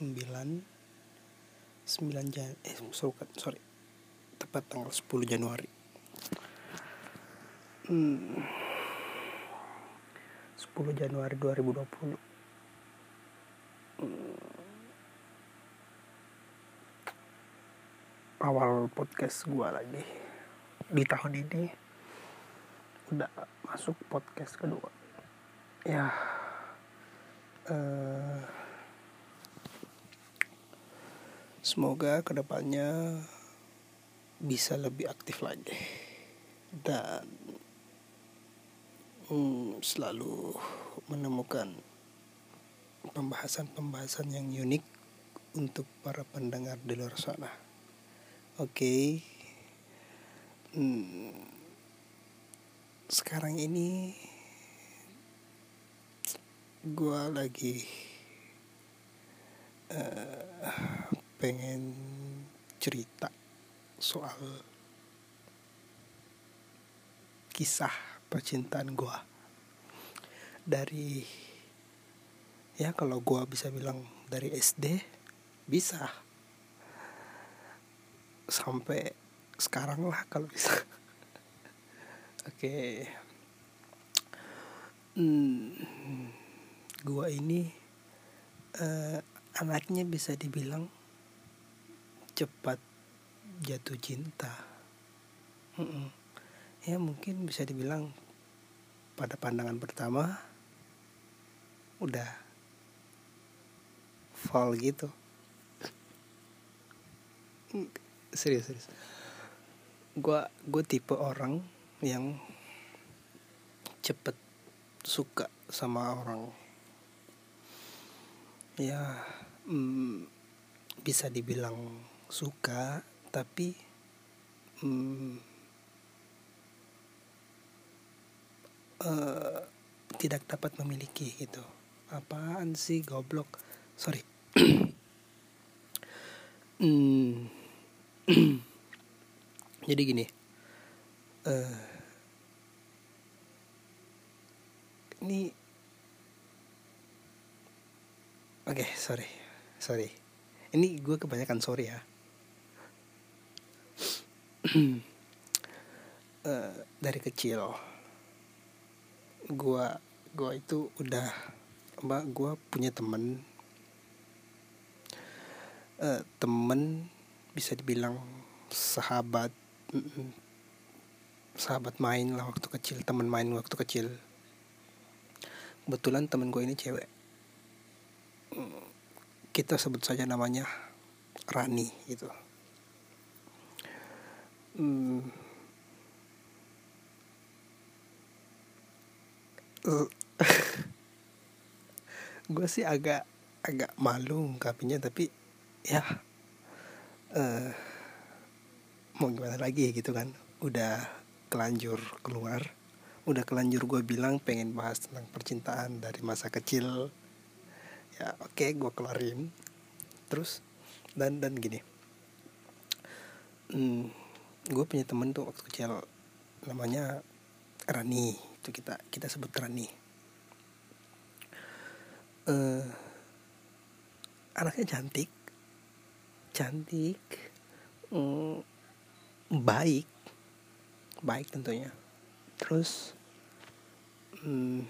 9 9 Jan eh sorry, tepat tanggal 10 Januari. Hmm, 10 Januari 2020 hmm, awal podcast gua lagi. Di tahun ini udah masuk podcast kedua. Ya uh, semoga ke depannya bisa lebih aktif lagi dan hmm, selalu menemukan pembahasan-pembahasan yang unik untuk para pendengar di luar sana. Oke, okay. hmm, sekarang ini gue lagi uh, pengen cerita soal kisah percintaan gue dari ya kalau gue bisa bilang dari SD bisa. Sampai sekarang lah kalau bisa. Oke. Okay. hmm, gue ini uh, anaknya bisa dibilang cepat jatuh cinta. Ya mungkin bisa dibilang pada pandangan pertama udah fall gitu. Serius serius. Gue gue tipe orang yang cepet suka sama orang. Ya mm, bisa dibilang suka tapi hmm, uh, tidak dapat memiliki gitu. Apaan sih goblok? Sorry. Hmm, jadi gini uh, ini oke okay, sorry sorry. Ini gue kebanyakan sorry ya uh, dari kecil gua gua itu udah mbak gua punya temen. Uh, temen bisa dibilang sahabat sahabat main lah waktu kecil temen main waktu kecil. Kebetulan temen gue ini cewek. Kita sebut saja namanya Rani gitu hmm, gue sih agak agak malu ungkapinnya tapi ya uh, mau gimana lagi gitu kan. Udah kelanjur keluar. Udah kelanjur gue bilang pengen bahas tentang percintaan dari masa kecil. Ya oke okay, gue keluarin. Terus dan dan gini. Hmm, gue punya temen tuh waktu kecil namanya Rani. Itu kita kita sebut Rani. Uh, anaknya cantik. Cantik um, baik. Baik tentunya. Terus um,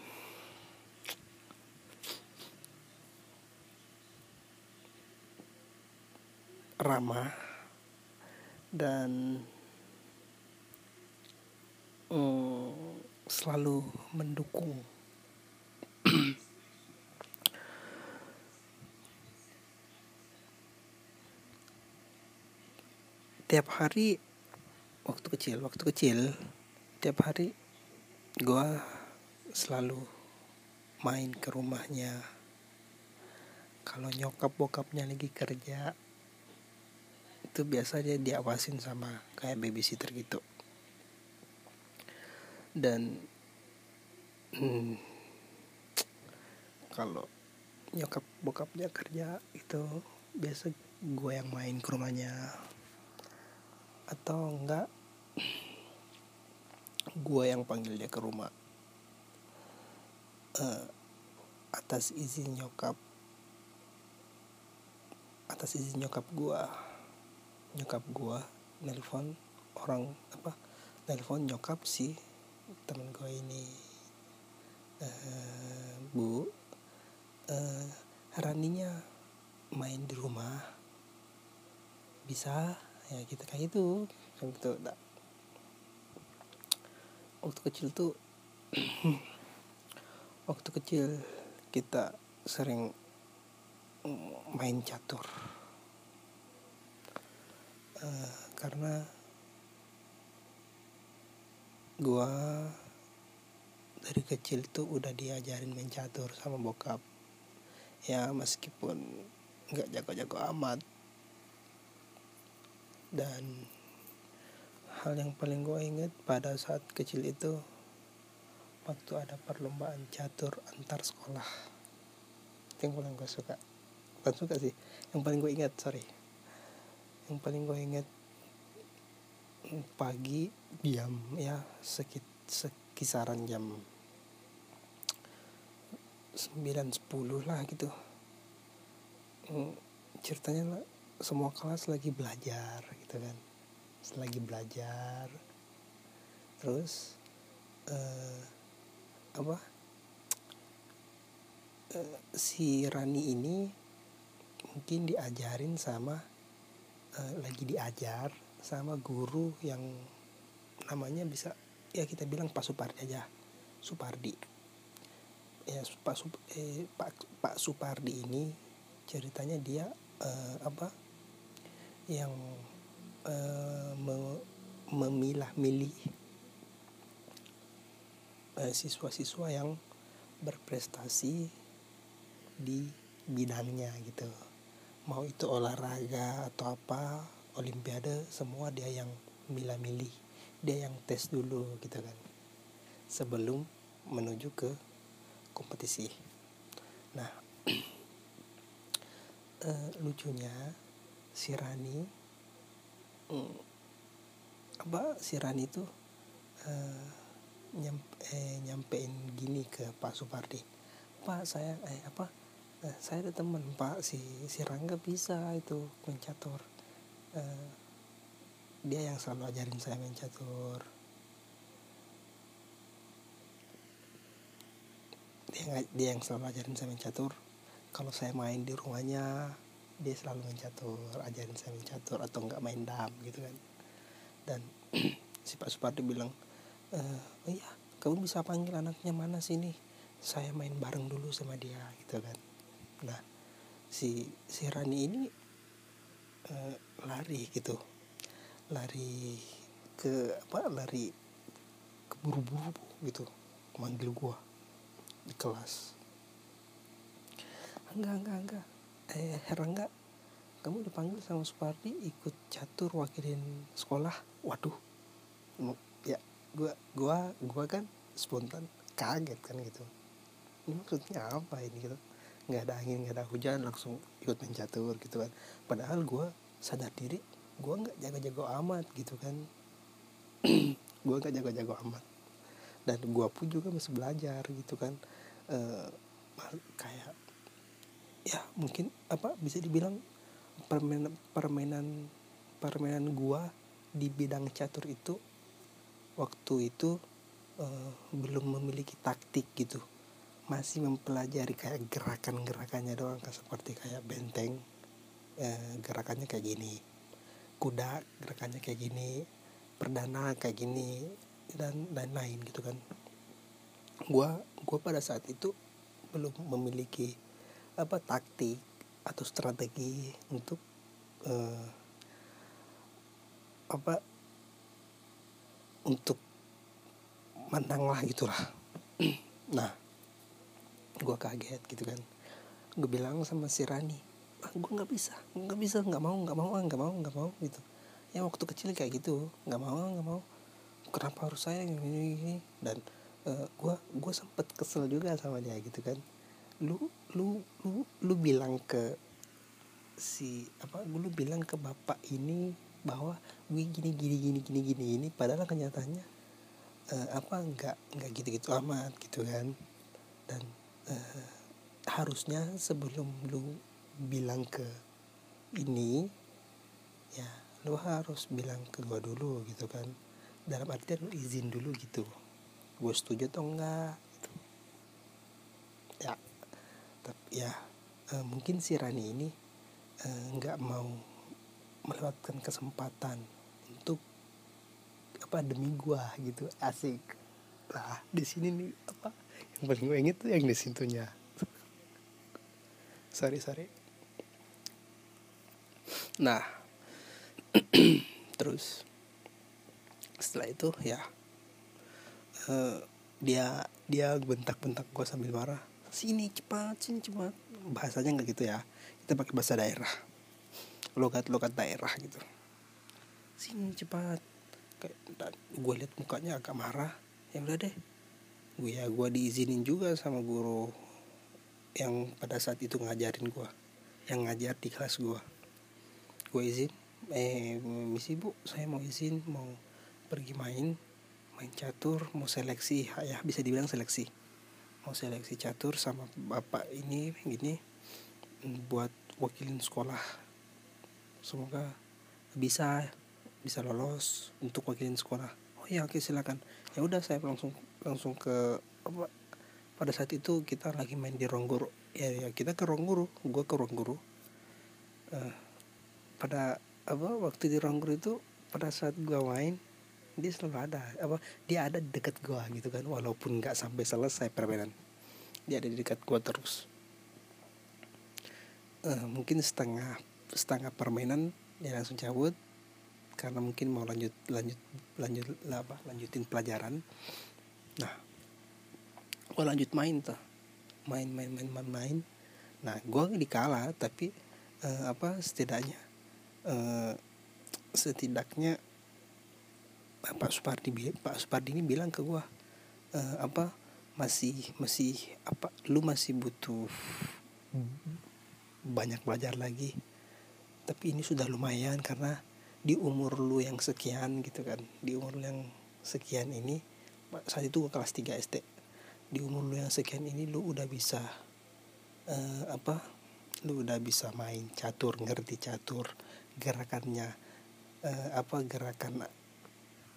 ramah dan um, selalu mendukung. Tiap hari waktu kecil waktu kecil tiap hari gue selalu main ke rumahnya. Kalau nyokap bokapnya lagi kerja itu biasanya diawasin sama kayak babysitter gitu dan hmm, kalau nyokap bokapnya kerja itu biasa gue yang main ke rumahnya. Atau enggak gue yang panggil dia ke rumah. Uh, atas izin nyokap atas izin nyokap gua nyokap gua nelpon orang apa nelpon nyokap si temen gua ini. Uh, bu uh, Raninya main di rumah. Bisa? Ya kita kayak itu kan gitu nah, waktu kecil tuh waktu kecil kita sering main catur. Uh, karena gua dari kecil tuh udah diajarin main catur sama bokap. Ya meskipun nggak jago-jago amat. Dan hal yang paling gue inget pada saat kecil itu waktu ada perlombaan catur antar sekolah. Yang paling gue suka. Bukan suka sih yang paling gue ingat sorry. Yang paling gue ingat pagi diam ya sekit sekisaran jam 9 10 lah gitu. Hmm, ceritanya semua kelas lagi belajar gitu kan. Lagi belajar. Terus uh, apa uh, si Rani ini mungkin diajarin sama uh, lagi diajar sama guru yang namanya bisa ya kita bilang Pak Supardi aja Supardi. Ya Pak Sup, eh, Pak Pak Supardi ini ceritanya dia uh, apa yang uh, me, memilah-milih uh, siswa-siswa yang berprestasi di bidangnya gitu. Mau itu olahraga atau apa olimpiade semua dia yang milah-milih dia yang tes dulu gitu kan. Sebelum menuju ke kompetisi. Nah uh, lucunya si Rani um, apa si Rani itu uh, nyampe, eh, nyampein gini ke Pak Supardi. Pak saya eh apa eh, saya ada teman Pak si si Rangga bisa itu main catur uh, dia yang selalu ajarin saya main catur. Dia dia yang selalu ajarin saya main catur. Kalau saya main di rumahnya dia selalu main catur ajarin saya main catur atau nggak main dam gitu kan. Dan si Pak Supardi bilang e, oh iya kamu bisa panggil anaknya mana sini saya main bareng dulu sama dia gitu kan. Nah si si Rani ini uh, lari gitu. Lari ke apa lari ke buru-buru gitu manggil gua di kelas. Enggak enggak enggak. Eh heran enggak? Kamu dipanggil sama Supardi ikut catur wakilin sekolah? Waduh. Ya gua gua gua kan spontan kaget kan gitu. Ini maksudnya apa ini gitu nggak ada angin nggak ada hujan langsung ikut main catur gitu kan. Padahal gua sadar diri gua nggak jago-jago amat gitu kan. Gua nggak jago-jago amat. Dan gua pun juga masih belajar gitu kan. Uh, kayak ya mungkin apa bisa dibilang permainan permainan permainan gua di bidang catur itu waktu itu uh, belum memiliki taktik gitu masih mempelajari kayak gerakan-gerakannya doang seperti kayak benteng uh, gerakannya kayak gini. Kuda gerakannya kayak gini. Perdana kayak gini dan lain-lain gitu kan. Gue gue pada saat itu belum memiliki apa taktik atau strategi untuk uh, apa untuk menang lah gitulah. Nah gue kaget gitu kan. Gue bilang sama si Rani ah, gue nggak bisa nggak bisa nggak mau nggak mau nggak mau nggak mau gitu. Ya waktu kecil kayak gitu nggak mau nggak mau. Kenapa harus saya gini gini dan uh, gua gue sempet kesel juga sama dia gitu kan. Lu lu lu lu bilang ke si apa lu bilang ke bapak ini bahwa gue gini gini gini gini gini ini padahal kenyataannya uh, apa nggak nggak gitu gitu amat gitu kan. Dan uh, harusnya sebelum lu bilang ke ini ya lu harus bilang ke gue dulu gitu kan. Dalam artian lu izin dulu gitu. Gue setuju atau enggak gitu. ya tapi ya uh, mungkin si Rani ini uh, nggak mau melewatkan kesempatan untuk apa demi gue gitu. Asik. Lah di sini nih apa yang paling gue inget tuh yang di situnya sorry sorry. Nah terus setelah itu ya uh, dia dia bentak-bentak gue sambil marah. Sini cepat sini cepat. Bahasanya nggak gitu ya. Kita pakai bahasa daerah. Logat logat daerah gitu. Sini cepat. Kayak gue lihat mukanya agak marah. Ya udah deh ya gue diizinin juga sama guru yang pada saat itu ngajarin gue yang ngajar di kelas gue gue izin eh misi bu saya mau izin mau pergi main main catur mau seleksi ya bisa dibilang seleksi. Mau seleksi catur sama bapak ini gini buat wakilin sekolah. Semoga bisa bisa lolos untuk wakilin sekolah. Oh ya oke silakan. Ya udah saya langsung langsung ke apa pada saat itu kita lagi main di ruang guru. Ya, ya kita ke ruang guru gue ke ruang guru. Uh, pada apa waktu di ruang guru itu pada saat gua main dia selalu ada apa dia ada dekat gua gitu kan walaupun nggak sampai selesai permainan. Dia ada di dekat gua terus. Uh, mungkin setengah setengah permainan dia langsung cabut. Karena mungkin mau lanjut lanjut lanjut apa lanjutin pelajaran nah. Gua lanjut main tuh. Main main main main main. Nah gua dikalah tapi uh, apa setidaknya uh, setidaknya Pak Supardi Pak Supardi ini bilang ke gue uh, apa masih masih apa lu masih butuh banyak belajar lagi. Tapi ini sudah lumayan karena di umur lu yang sekian gitu kan di umur lu yang sekian ini saat itu kelas 3 SD di umur lu yang sekian ini lu udah bisa uh, apa lu udah bisa main catur ngerti catur gerakannya uh, apa gerakan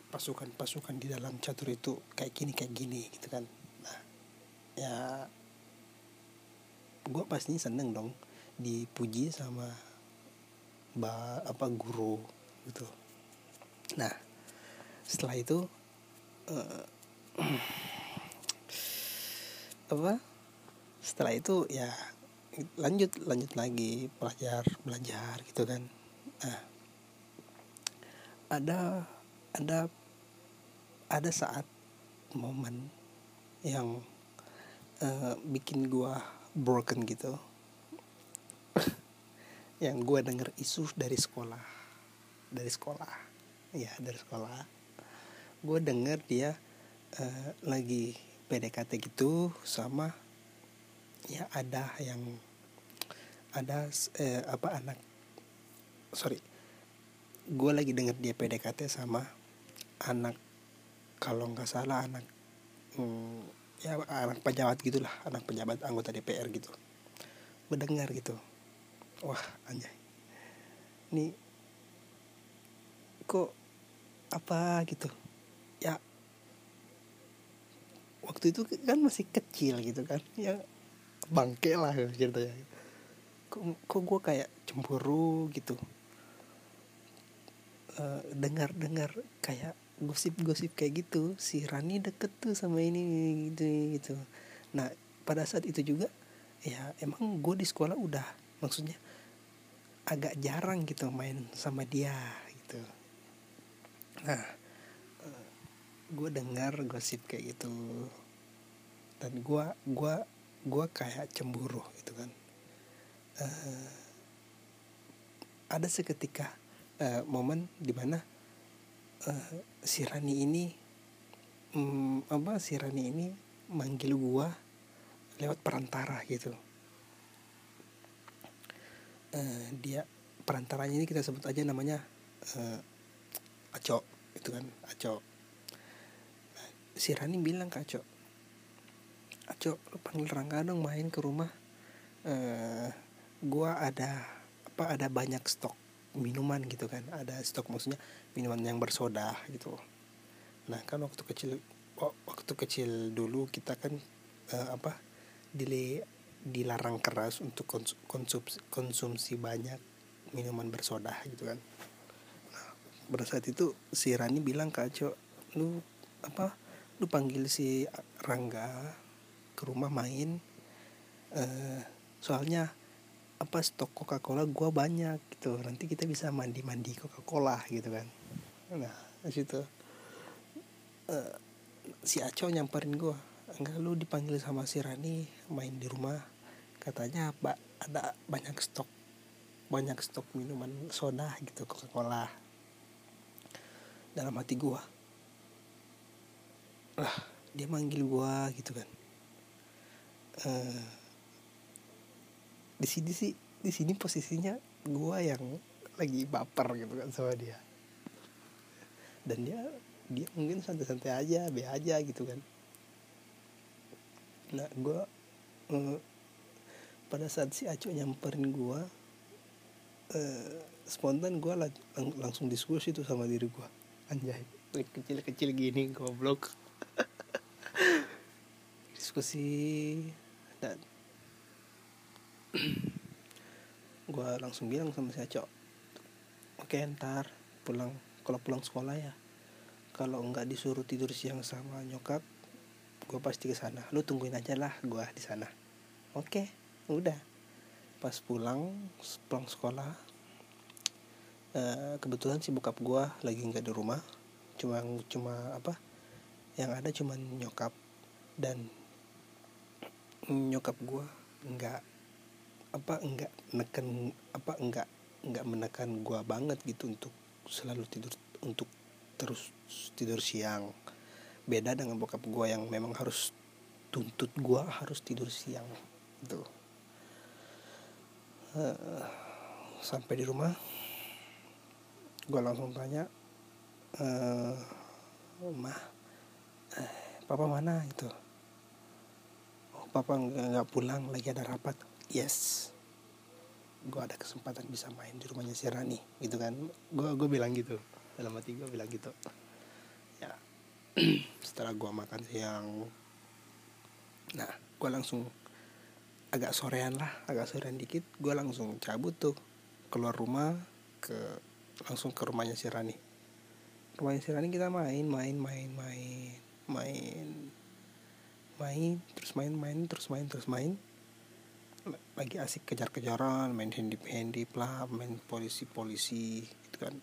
pasukan-pasukan di dalam catur itu kayak gini kayak gini gitu kan. Nah ya gue pastinya seneng dong dipuji sama ba apa guru gitu. Nah setelah itu uh, apa? Setelah itu ya lanjut lanjut lagi belajar belajar gitu kan. Nah ada ada ada saat momen yang uh, bikin gua broken gitu. Yang gua denger isu dari sekolah dari sekolah. Ya dari sekolah. Gue denger dia uh, lagi PDKT gitu sama ya ada yang ada eh, apa anak sorry gue lagi denger dia PDKT sama anak kalau nggak salah anak hmm, ya anak pejabat gitulah anak pejabat anggota DPR gitu. Gue dengar gitu. Wah anjay. Ini kok apa gitu ya waktu itu kan masih kecil gitu kan. Ya bangke lah ceritanya. Kok, kok gue kayak cemburu gitu. Uh, dengar-dengar kayak gosip-gosip kayak gitu si Rani deket tuh sama ini gitu gitu. Nah pada saat itu juga ya emang gue di sekolah udah maksudnya agak jarang gitu main sama dia gitu. Nah eh, gue dengar gosip kayak gitu. Dan gue gue gue kayak cemburu gitu kan. Uh, ada seketika uh, momen di mana uh, si Rani ini um, apa si Rani ini manggil gua lewat perantara gitu. Uh, dia perantaranya ini kita sebut aja namanya uh, Aco itu kan Aco si Rani bilang ke Aco Aco panggil Rangga dong main ke rumah. Uh, gua ada apa ada banyak stok minuman gitu kan. Ada stok maksudnya minuman yang bersoda gitu. Nah kan waktu kecil waktu kecil dulu kita kan uh, apa dile dilarang keras untuk konsumsi konsumsi banyak minuman bersoda gitu kan. Nah, pada saat itu si Rani bilang ke Aco lu apa lu panggil si Rangga ke rumah main uh, soalnya apa stok Coca Cola gua banyak gitu. Nanti kita bisa mandi mandi Coca Cola gitu kan. Nah situ uh, si Aco nyamperin gua enggak lu dipanggil sama si Rani main di rumah. Katanya pak ada banyak stok banyak stok minuman soda gitu Coca Cola dalam hati gua lah dia manggil gua gitu kan. Uh, di sini sih di sini posisinya gue yang lagi baper gitu kan sama dia. Dan dia dia mungkin santai-santai aja be aja gitu kan. Nah gue eh, pada saat si Aco nyamperin gue eh, spontan gue lang langsung diskusi tuh sama diri gue anjay kecil-kecil gini goblok diskusi dan gue langsung bilang sama si Acok oke ntar pulang. Kalau pulang sekolah ya. Kalau nggak disuruh tidur siang sama nyokap gue pasti ke sana. Lu tungguin aja lah gue di sana. Oke udah. Pas pulang pulang sekolah uh, kebetulan si bokap gue lagi nggak di rumah. Cuma cuma apa? Yang ada cuma nyokap dan nyokap gue nggak apa enggak neken apa enggak enggak menekan gua banget gitu untuk selalu tidur untuk terus tidur siang. Beda dengan bokap gua yang memang harus tuntut gua harus tidur siang itu uh, sampai di rumah gua langsung tanya uh, mah eh, papa mana? Itu papa nggak pulang lagi ada rapat. Yes. Gue ada kesempatan bisa main di rumahnya si Rani gitu kan. Gue gue bilang gitu. Dalam hati gue bilang gitu. Ya. Setelah gue makan siang. Nah gue langsung agak sorean lah agak sorean dikit. Gue langsung cabut tuh. Keluar rumah ke langsung ke rumahnya si Rani. Rumahnya si Rani kita main main main main main main terus main main terus main terus main. Lagi asik kejar-kejaran main handy-handy lah main polisi-polisi gitu kan.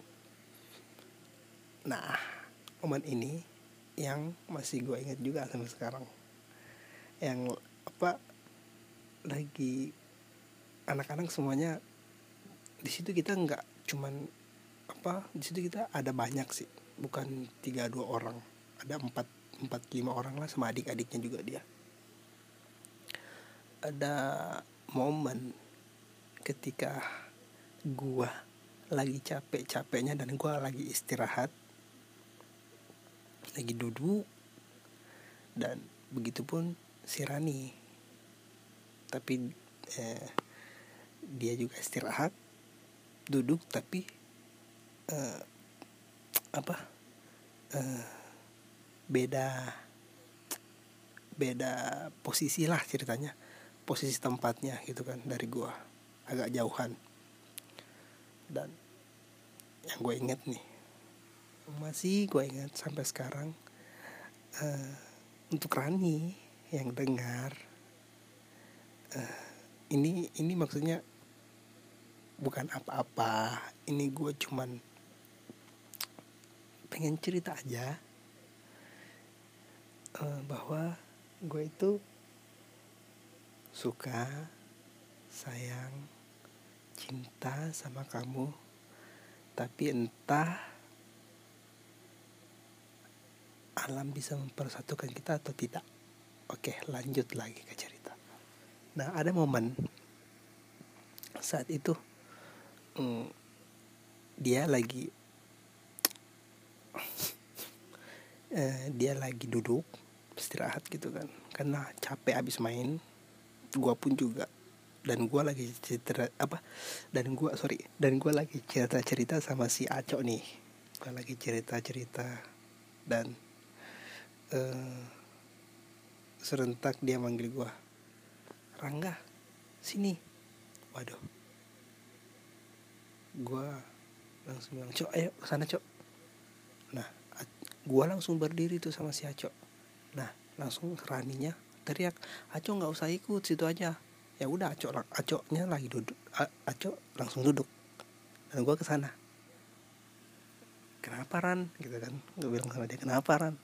Nah momen ini yang masih gue ingat juga sampai sekarang. Yang apa lagi anak-anak semuanya di situ kita nggak cuman apa di situ kita ada banyak sih. Bukan tiga dua orang ada empat empat lima orang lah sama adik-adiknya juga dia. Ada momen ketika gua lagi capek-capeknya dan gua lagi istirahat lagi duduk dan begitupun si Rani. Tapi eh, dia juga istirahat duduk tapi eh, apa eh, beda beda posisi lah ceritanya posisi tempatnya gitu kan dari gua. Agak jauhan. Dan yang gue inget nih masih gue ingat sampai sekarang uh, untuk Rani yang dengar uh, ini ini maksudnya bukan apa-apa ini gue cuman pengen cerita aja uh, bahwa gue itu suka, sayang, cinta sama kamu, tapi entah alam bisa mempersatukan kita atau tidak. Oke, lanjut lagi ke cerita. Nah, ada momen saat itu hmm, dia lagi eh, dia lagi duduk istirahat gitu kan. Karena capek habis main gue pun juga. Dan gue lagi cerita apa dan gue sorry dan gue lagi cerita cerita sama si Aco nih. Gue lagi cerita cerita dan uh, serentak dia manggil gue Rangga sini. Waduh. Gue langsung bilang cok ayo sana cok. Nah gue langsung berdiri tuh sama si Aco nah langsung raninya teriak Aco nggak usah ikut situ aja. Ya udah Aco Acoknya lagi duduk Aco langsung duduk. Dan gue ke sana kenapa Ran? Gitu kan. Gue bilang sama dia kenapa Ran?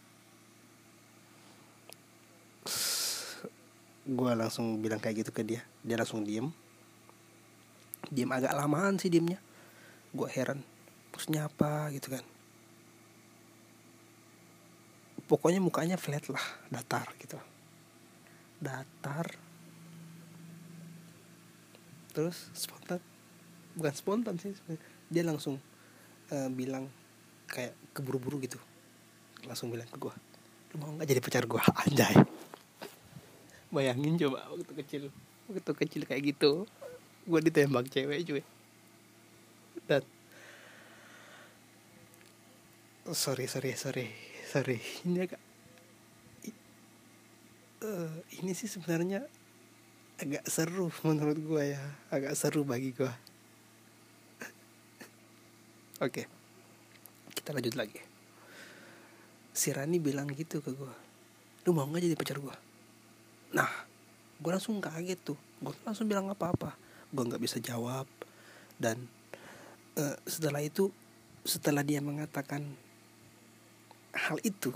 Gue langsung bilang kayak gitu ke dia. Dia langsung diem. Diem agak lamaan sih diemnya. Gue heran maksudnya apa gitu kan pokoknya mukanya flat lah datar gitu. Datar. Terus spontan. Bukan spontan sih dia langsung uh, bilang kayak keburu-buru gitu. Langsung bilang ke gue lu mau nggak jadi pacar gue anjay. Bayangin coba waktu kecil. Waktu kecil kayak gitu gue ditembak cewek cuy. Dan sorry sorry sorry sorry. Ini agak uh, ini sih sebenarnya agak seru menurut gue ya. Agak seru bagi gue oke. Okay. kita lanjut lagi. Si Rani bilang gitu ke gue lu mau nggak jadi pacar gue nah gue langsung kaget tuh. Gue langsung bilang apa-apa. Gue nggak bisa jawab. Dan uh, setelah itu setelah dia mengatakan hal itu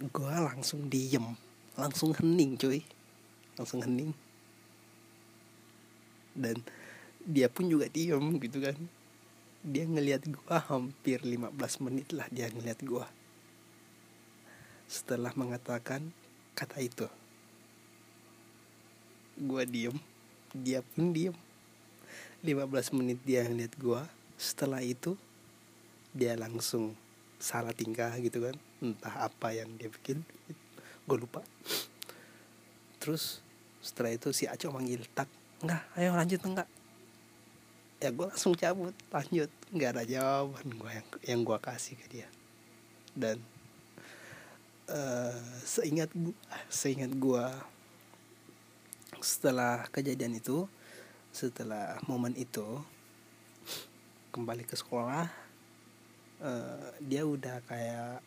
gue langsung diem langsung hening cuy. Langsung hening. Dan dia pun juga diem gitu kan. Dia ngelihat gua hampir 15 menit lah dia ngelihat gua. Setelah mengatakan kata itu gua diem dia pun diem. 15 menit dia ngeliat gua. Setelah itu dia langsung salah tingkah gitu kan. Entah apa yang dia bikin. Gue lupa. Terus setelah itu si Aco manggil tak enggak ayo lanjut enggak. Ya gue langsung cabut lanjut. Nggak ada jawaban gue yang yang gue kasih ke dia. Dan uh, seingat gue seingat gue setelah kejadian itu setelah momen itu kembali ke sekolah uh, dia udah kayak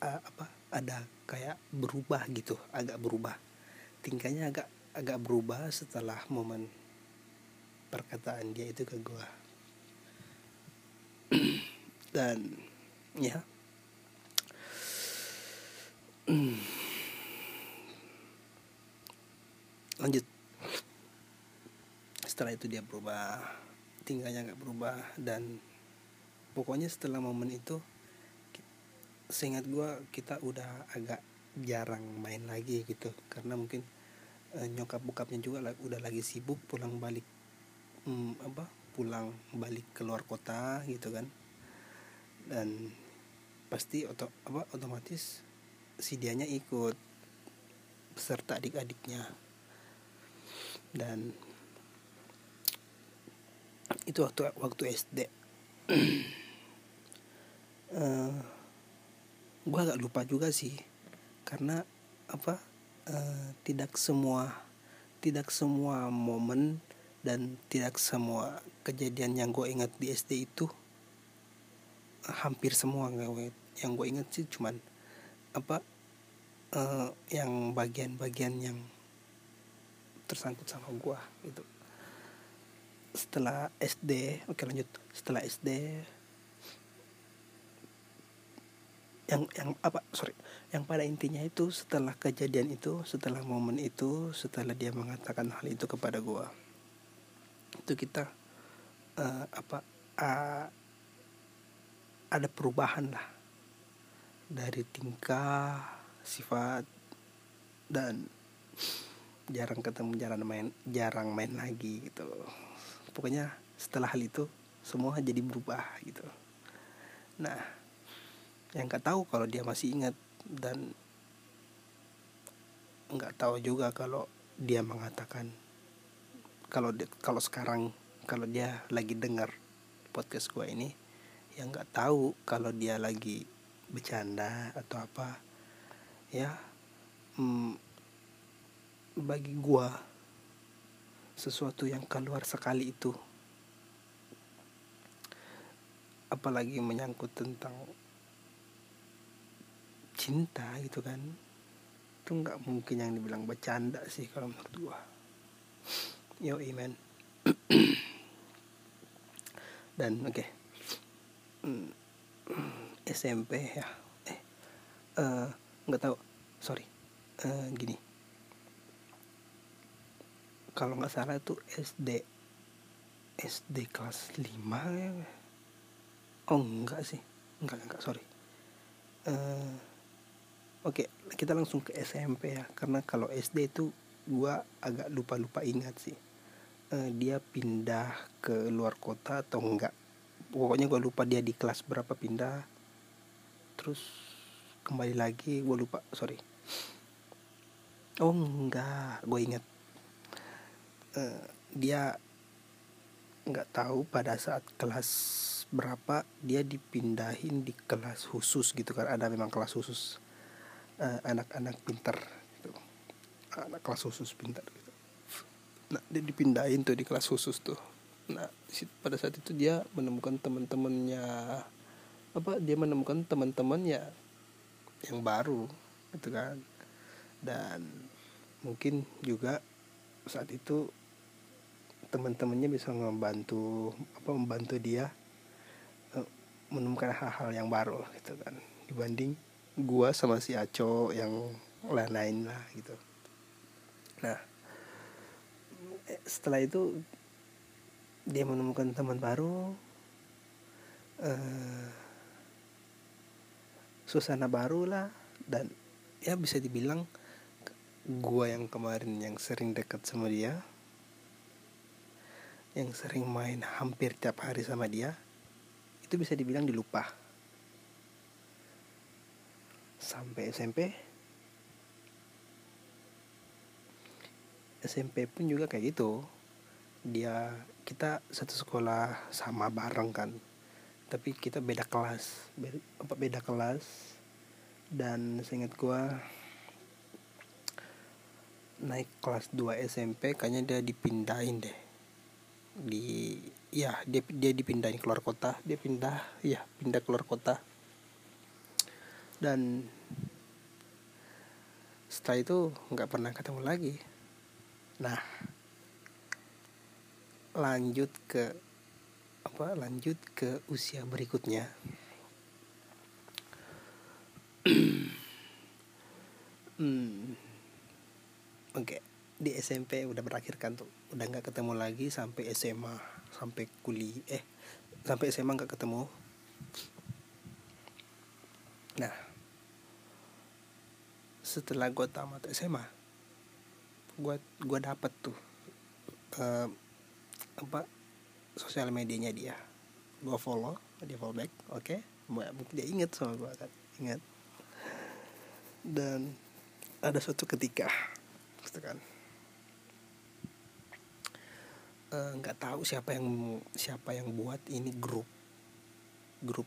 uh, apa ada kayak berubah gitu agak berubah. Tingkahnya agak agak berubah setelah momen perkataan dia itu ke gue dan ya. Lanjut. Setelah itu dia berubah tinggalnya nggak berubah dan pokoknya setelah momen itu seingat gue kita udah agak jarang main lagi gitu. Karena mungkin uh, nyokap bokapnya juga udah lagi sibuk pulang balik um, apa pulang balik ke luar kota gitu kan. Dan pasti oto, apa otomatis si dianya ikut beserta adik-adiknya. Dan itu waktu waktu SD uh, eh, gue agak lupa juga sih. Karena apa uh, tidak semua tidak semua momen dan tidak semua kejadian yang gue ingat di SD itu hampir semua gue yang gue ingat sih cuman apa uh, yang bagian-bagian yang tersangkut sama gue itu setelah SD oke lanjut. Setelah SD yang yang apa sorry yang pada intinya itu setelah kejadian itu setelah momen itu setelah dia mengatakan hal itu kepada gua. Itu kita uh, apa uh, ada perubahan lah dari tingkah sifat dan jarang ketemu jarang main jarang main lagi gitu. Pokoknya setelah hal itu semua jadi berubah gitu. Nah yang nggak tahu kalau dia masih ingat. Dan nggak tahu juga kalau dia mengatakan kalau kalau sekarang kalau dia lagi dengar podcast gue ini yang nggak tahu kalau dia lagi bercanda atau apa. Ya hmm, bagi gue sesuatu yang keluar sekali itu apalagi menyangkut tentang cinta gitu kan itu nggak mungkin yang dibilang bercanda sih kalau menurut gua. Yo iman dan oke. Okay. Hmm, SMP ya. Eh uh, nggak tahu. Sorry. Uh, gini. Kalau nggak salah itu SD SD kelas 5 ya oh enggak sih. Enggak enggak sorry. Uh, oke kita langsung ke SMP ya. Karena kalau SD itu gua agak lupa lupa ingat sih. Uh, dia pindah ke luar kota atau enggak? Pokoknya gua lupa dia di kelas berapa pindah. Terus kembali lagi gua lupa sorry. Oh enggak. Gue ingat. Uh, dia nggak tahu pada saat kelas berapa dia dipindahin di kelas khusus gitu kan. Ada memang kelas khusus eh, anak-anak pinter gitu. Anak kelas khusus pinter gitu. Nah dia dipindahin tuh di kelas khusus tuh. Nah pada saat itu dia menemukan teman-temannya apa dia menemukan teman-temannya yang baru gitu kan. Dan mungkin juga saat itu teman-temannya bisa membantu apa membantu dia menemukan hal-hal yang baru gitu kan. Dibanding gua sama si Aco yang lain-lain lah gitu. Nah eh, setelah itu dia menemukan teman baru uh, suasana baru lah dan ya bisa dibilang gua yang kemarin yang sering dekat sama dia yang sering main hampir tiap hari sama dia itu bisa dibilang dilupa sampai SMP SMP pun juga kayak gitu. Dia kita satu sekolah sama bareng kan. Tapi kita beda kelas beda, apa beda kelas. Dan seingat gua naik kelas 2 SMP kayaknya dia dipindahin deh. Di ya dia dia dipindahin keluar kota. Dia pindah ya pindah keluar kota. Dan setelah itu nggak pernah ketemu lagi. Nah lanjut ke apa lanjut ke usia berikutnya. Hmm. oke okay di SMP udah berakhir kan tuh? Udah nggak ketemu lagi sampai SMA sampai kuliah eh sampai SMA nggak ketemu. Nah setelah gue tamat SMA gue gue dapet tuh uh, apa sosial medianya dia. Gue follow dia follow back oke? Okay? mungkin dia inget sama gue kan inget dan ada suatu ketika gitu kan. Eh, nggak uh, tahu siapa yang siapa yang buat ini grup. Grup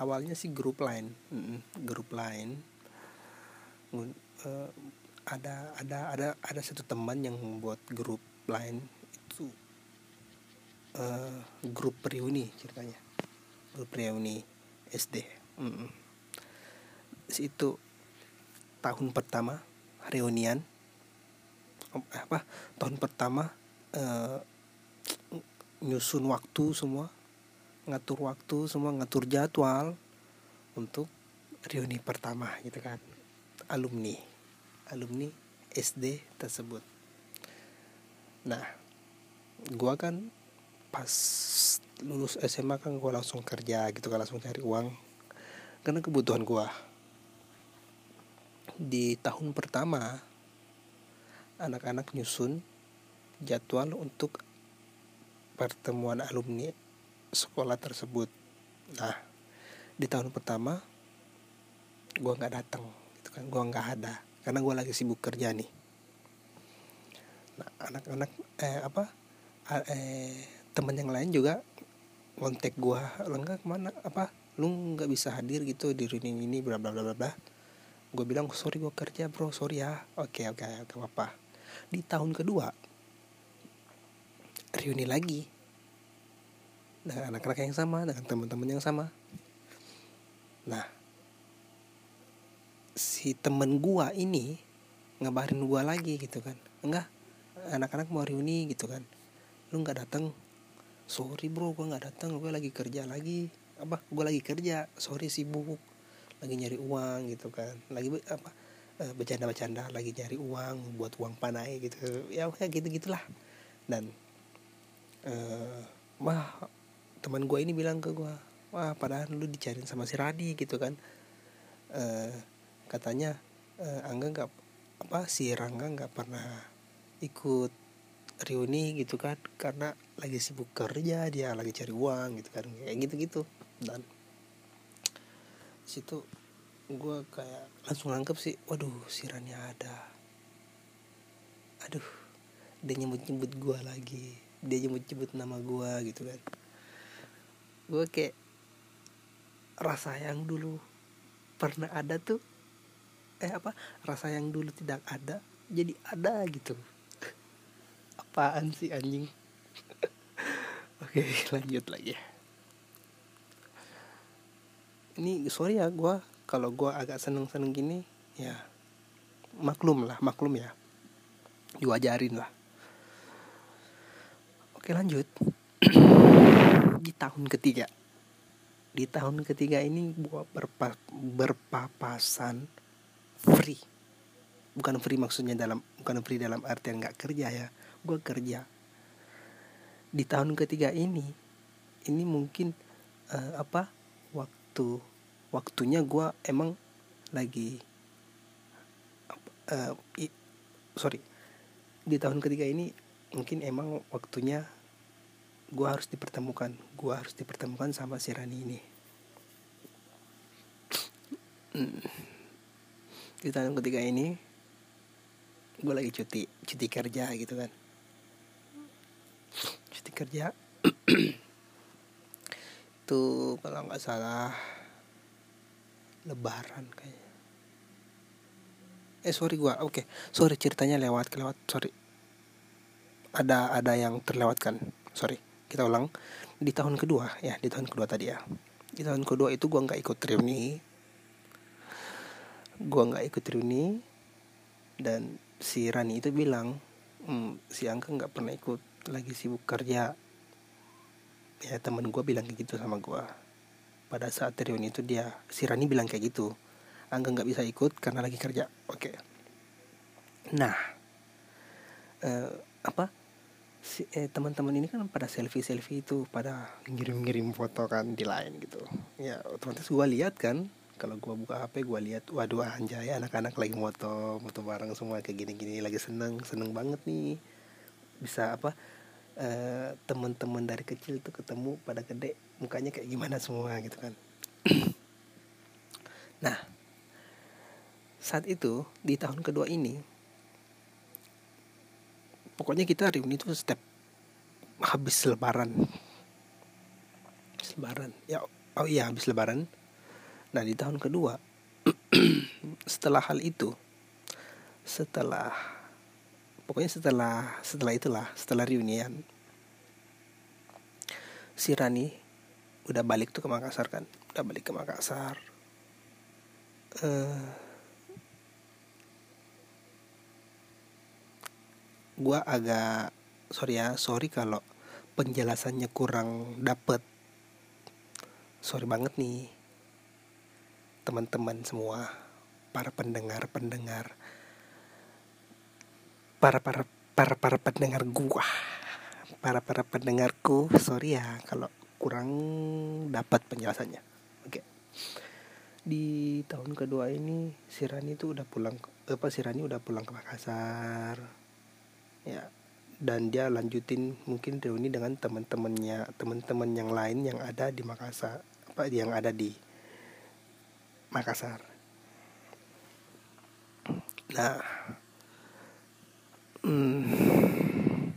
awalnya sih grup lain mm, grup lain uh, ada ada ada ada satu teman yang membuat grup lain itu uh, grup reuni ceritanya. Grup reuni SD mm. itu tahun pertama reunian. Apa? Tahun pertama uh, nyusun waktu semua ngatur waktu semua ngatur jadwal untuk reuni pertama gitu kan alumni alumni SD tersebut. Nah gua kan pas lulus SMA kan gua langsung kerja gitu kan langsung cari uang. Karena kebutuhan gua. Di tahun pertama anak-anak nyusun jadwal untuk pertemuan alumni sekolah tersebut. Nah di tahun pertama gue nggak datang gue nggak ada. Karena gue lagi sibuk kerja nih. Nah anak-anak eh apa eh temen yang lain juga kontak gua enggak ke mana? Apa lu nggak bisa hadir gitu di reunion ini bla bla bla bla bla. Gue bilang sorry gue kerja bro. Sorry ya. Oke oke oke apa apa di tahun kedua reuni lagi dengan anak-anak yang sama dengan teman-teman yang sama. Nah si temen gua ini ngabarin gua lagi gitu kan. Enggak anak-anak mau reuni gitu kan. Lu nggak datang sorry bro gua nggak datang gue lagi kerja lagi. Apa? Gue lagi kerja. Sorry sibuk. Lagi nyari uang gitu kan. Lagi apa eh, bercanda-bercanda. Lagi nyari uang buat uang panai gitu. Ya kayak gitu gitulah dan eh wah teman gue ini bilang ke gue wah padahal lu dicariin sama si Radi gitu kan. Eh katanya eh, Angga nggak apa si Rangga nggak pernah ikut reuni gitu kan karena lagi sibuk kerja dia lagi cari uang gitu kan kayak gitu gitu dan situ gue kayak langsung nangkep sih waduh si Rani ada aduh dia nyebut nyebut gue lagi dia nyebut nyebut nama gue gitu kan. Gue kayak rasa yang dulu pernah ada tuh eh apa rasa yang dulu tidak ada jadi ada gitu apaan sih anjing? Oke lanjut lagi. Ini sorry ya gue kalau gue agak seneng seneng gini ya maklum lah maklum ya. Diwajarin lah. Oke lanjut. Di tahun ketiga. Di tahun ketiga ini gue berpa berpapasan free. Bukan free maksudnya dalam bukan free dalam artian nggak kerja ya. Gue kerja. Di tahun ketiga ini ini mungkin eh, apa waktu waktunya gue emang lagi eh, i- sorry. Di tahun ketiga ini mungkin emang waktunya gue harus dipertemukan gue harus dipertemukan sama si Rani ini. Hmm. Di tahun ketiga ini gue lagi cuti cuti kerja gitu kan. Cuti kerja. Itu kalau nggak salah lebaran kayaknya. Eh sorry gua oke. Sorry ceritanya lewat kelewat sorry. Ada ada yang terlewatkan sorry. Kita ulang. Di tahun kedua ya di tahun kedua tadi ya. Di tahun kedua itu gua nggak ikut reuni gua nggak ikut reuni dan si Rani itu bilang "Hmm, si Angga nggak pernah ikut lagi sibuk kerja. Ya temen gue bilang kayak gitu sama gue pada saat reuni itu dia si Rani bilang kayak gitu Angga nggak bisa ikut karena lagi kerja. Oke. Nah eh, apa? Si eh, teman-teman ini kan pada selfie selfie itu pada ngirim-ngirim foto kan di lain gitu. Ya otomatis gue lihat kan kalau gue buka HP gue lihat waduh anjay anak-anak lagi moto moto bareng semua kayak gini-gini lagi seneng seneng banget nih. Bisa apa eh, teman-teman dari kecil tuh ketemu pada gede mukanya kayak gimana semua gitu kan. Nah saat itu di tahun kedua ini pokoknya kita reuni tuh step habis lebaran. Lebaran. Ya oh iya habis lebaran nah di tahun kedua setelah hal itu setelah pokoknya setelah setelah itulah setelah reunian si Rani udah balik tuh ke Makassar kan? Udah balik ke Makassar. Eh gua agak sorry ya sorry kalau penjelasannya kurang dapet. Sorry banget nih teman-teman semua para pendengar pendengar para para para para pendengar gua para para pendengarku. Sorry ya kalau kurang dapat penjelasannya. Oke. Di tahun kedua ini si Rani itu udah pulang apa si Rani udah pulang ke Makassar. Ya dan dia lanjutin mungkin reuni dengan teman-temannya teman-teman yang lain yang ada di Makassar apa yang ada di Makassar. Nah hmm,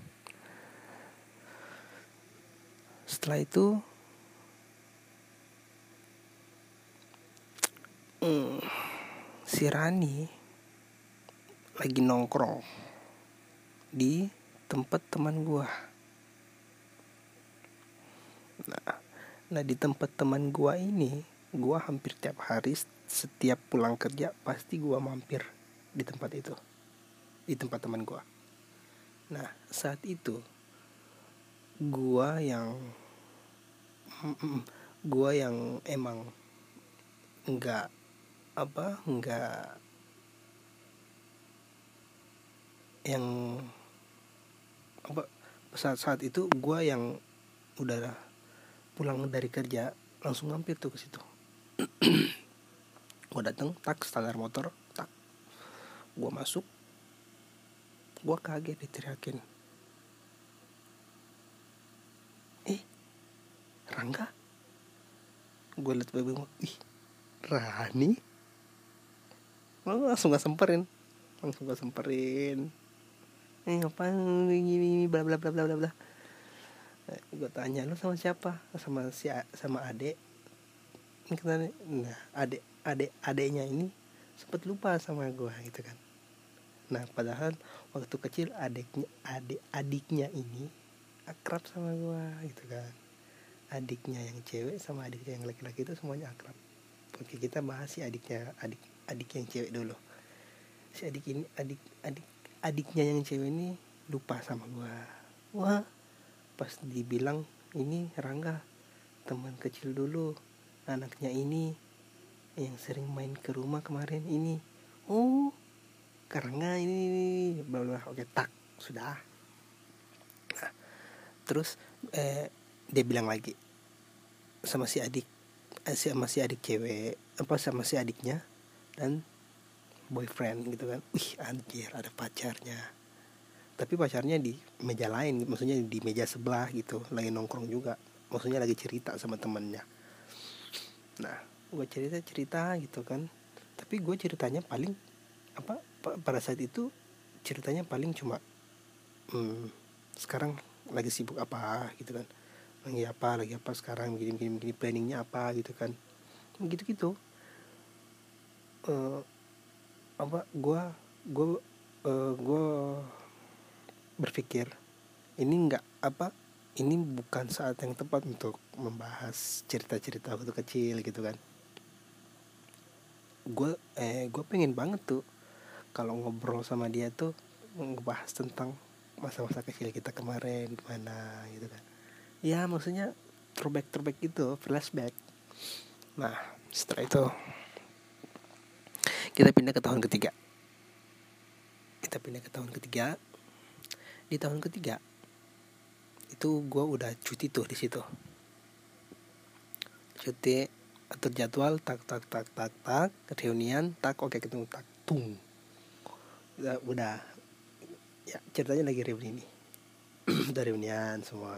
setelah itu hmm, si Rani lagi nongkrong di tempat teman gua. Nah nah di tempat teman gua ini gua hampir tiap hari setiap pulang kerja pasti gua mampir di tempat itu. Di tempat teman gua. Nah saat itu gua yang gua yang emang enggak apa enggak yang apa saat saat itu gue yang udah pulang dari kerja langsung mampir tuh ke situ gue dateng tak standar motor tak. Gue masuk gue kaget diteriakin. Eh Rangga? Gue liat baby ih Rani? Langsung gak semperin langsung gak semperin. Eh ngapain gini bla bla bla bla bla bla? Eh, gue tanya lu sama siapa? Sama si sama adek ini kenapa nah adek adek adeknya ini sempat lupa sama gue gitu kan. Nah padahal waktu kecil adiknya adik adiknya ini akrab sama gue gitu kan. Adiknya yang cewek sama adiknya yang laki-laki itu semuanya akrab. Oke kita bahas si adiknya adik adik yang cewek dulu. Si adik ini adik adik adiknya yang cewek ini lupa sama gua. Wah pas dibilang ini Rangga teman kecil dulu anaknya ini yang sering main ke rumah kemarin ini. Oh karena ini, bla bla oke tak sudah. Nah, terus eh, dia bilang lagi sama si adik eh, sama si adik cewek apa sama si adiknya dan boyfriend gitu kan. Wih anjir ada pacarnya. Tapi pacarnya di meja lain maksudnya di meja sebelah gitu lagi nongkrong juga. Maksudnya lagi cerita sama temennya nah. Gue cerita cerita gitu kan. Tapi gue ceritanya paling apa pada saat itu ceritanya paling cuma hmm, sekarang lagi sibuk apa? gitu kan. Lagi apa lagi apa sekarang? Begini begini begini planningnya apa? gitu kan. Gitu gitu uh, apa gue gue uh, gue berpikir ini nggak apa ini bukan saat yang tepat untuk membahas cerita-cerita waktu kecil gitu kan. Gue eh gue pengen banget tuh kalau ngobrol sama dia tuh ngebahas tentang masa-masa kecil kita kemarin gimana gitu kan. Ya maksudnya throwback throwback gitu flashback. Nah setelah itu kita pindah ke tahun ketiga. Kita pindah ke tahun ketiga. Di tahun ketiga itu gue udah cuti tuh di situ. Cuti atur jadwal tak tak tak tak tak reunian tak oke ketemu tak tung. Udah, udah. Ya ceritanya lagi reuni nih. Udah reunian semua.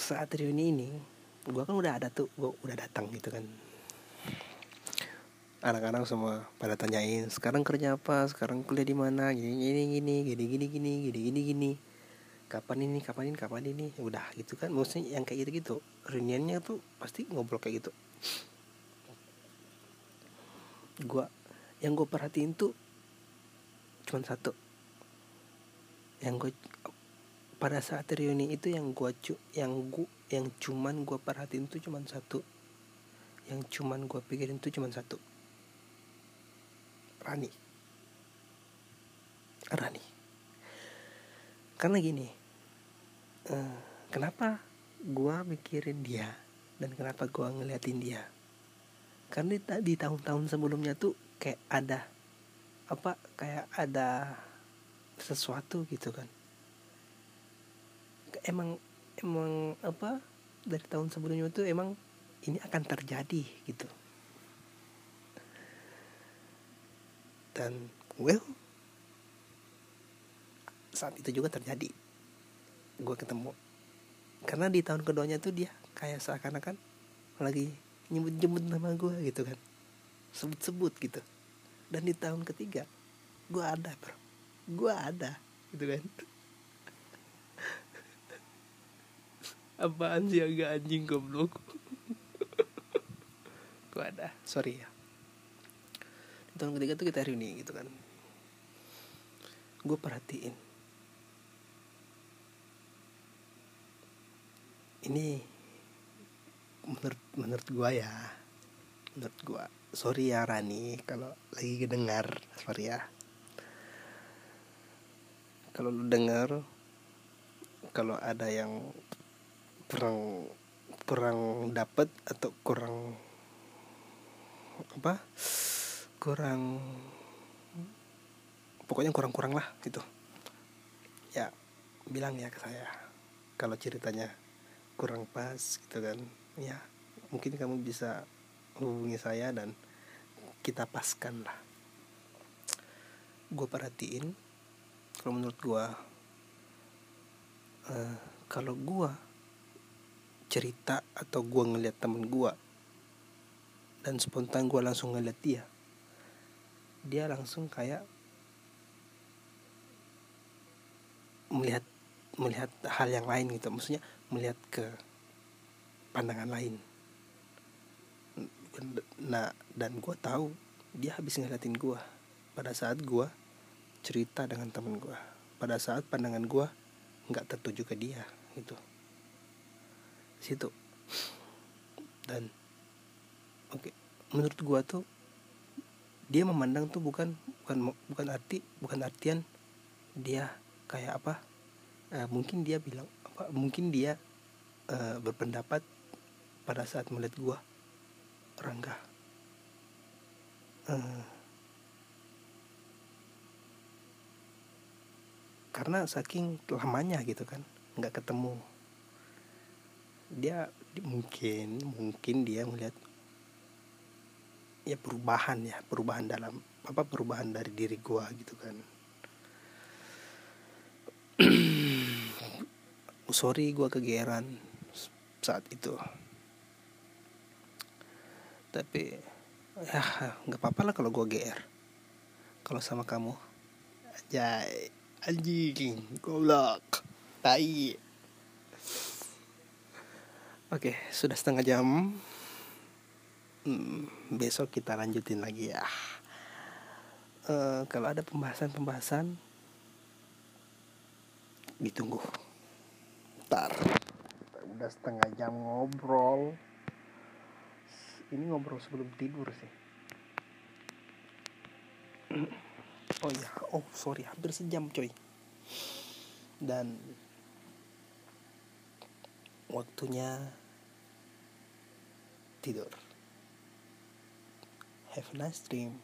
Saat reuni ini gue kan udah ada tuh gue udah datang gitu kan anak-anak semua pada tanyain sekarang kerja apa? Sekarang kuliah di mana? Gini gini gini gini gini gini gini gini gini. Kapan ini? Kapan ini? Kapan ini? Udah gitu kan. Maksudnya yang kayak gitu gitu reuniannya tuh pasti ngobrol kayak gitu. Gue yang gue perhatiin tuh cuma satu. Yang gue pada saat reuni itu yang gue cu yang gue yang cuman gue perhatiin tuh cuman satu. Yang cuman gue pikirin tuh cuman satu Rani. Rani. Karena gini uh, kenapa gue mikirin dia dan kenapa gue ngeliatin dia? Karena di, tahun-tahun sebelumnya tuh kayak ada apa kayak ada sesuatu gitu kan. Emang emang apa dari tahun sebelumnya itu emang ini akan terjadi gitu dan well saat itu juga terjadi. Gue ketemu. Karena di tahun keduanya tuh dia kayak seakan-akan lagi nyebut-nyebut nama gue gitu kan. Sebut-sebut gitu. Dan di tahun ketiga gue ada bro. Gue ada gitu kan. Apaan sih agak anjing goblok? Gue ada. Sorry ya tahun ketiga tuh kita reuni gitu kan. Gue perhatiin. Ini menurut menurut gua ya menurut gua. Sorry ya Rani kalau lagi kedengar. Sorry ya. Kalau lu dengar kalau ada yang kurang kurang dapat atau kurang apa kurang pokoknya kurang-kurang lah gitu. Ya bilang ya ke saya kalau ceritanya kurang pas gitu kan. Ya mungkin kamu bisa hubungi saya dan kita paskan lah. Gue perhatiin kalau menurut gue uh, kalau gue cerita atau gue ngeliat temen gue dan spontan gue langsung ngeliat dia dia langsung kayak melihat melihat hal yang lain gitu. Maksudnya melihat ke pandangan lain. Nah dan gue tahu dia habis ngeliatin gue pada saat gue cerita dengan temen gue pada saat pandangan gue nggak tertuju ke dia gitu. Situ. Dan oke okay, menurut gue tuh dia memandang tuh bukan bukan bukan arti bukan artian dia kayak apa uh, mungkin dia bilang apa mungkin dia uh, berpendapat pada saat melihat gua Rangga. Uh, karena saking lamanya gitu kan nggak ketemu. Dia mungkin mungkin dia melihat ya perubahan ya perubahan dalam apa perubahan dari diri gua gitu kan. Sorry gue kegeran saat itu. Tapi ya nggak apa-apa lah kalau gue gr kalau sama kamu aja anjing goblok tai. Oke sudah setengah jam hmm, besok kita lanjutin lagi ya. Uh, kalau ada pembahasan-pembahasan ditunggu. Ntar. Udah setengah jam ngobrol. Ini ngobrol sebelum tidur sih. Oh ya oh sorry hampir sejam coy. Dan waktunya tidur have a nice dream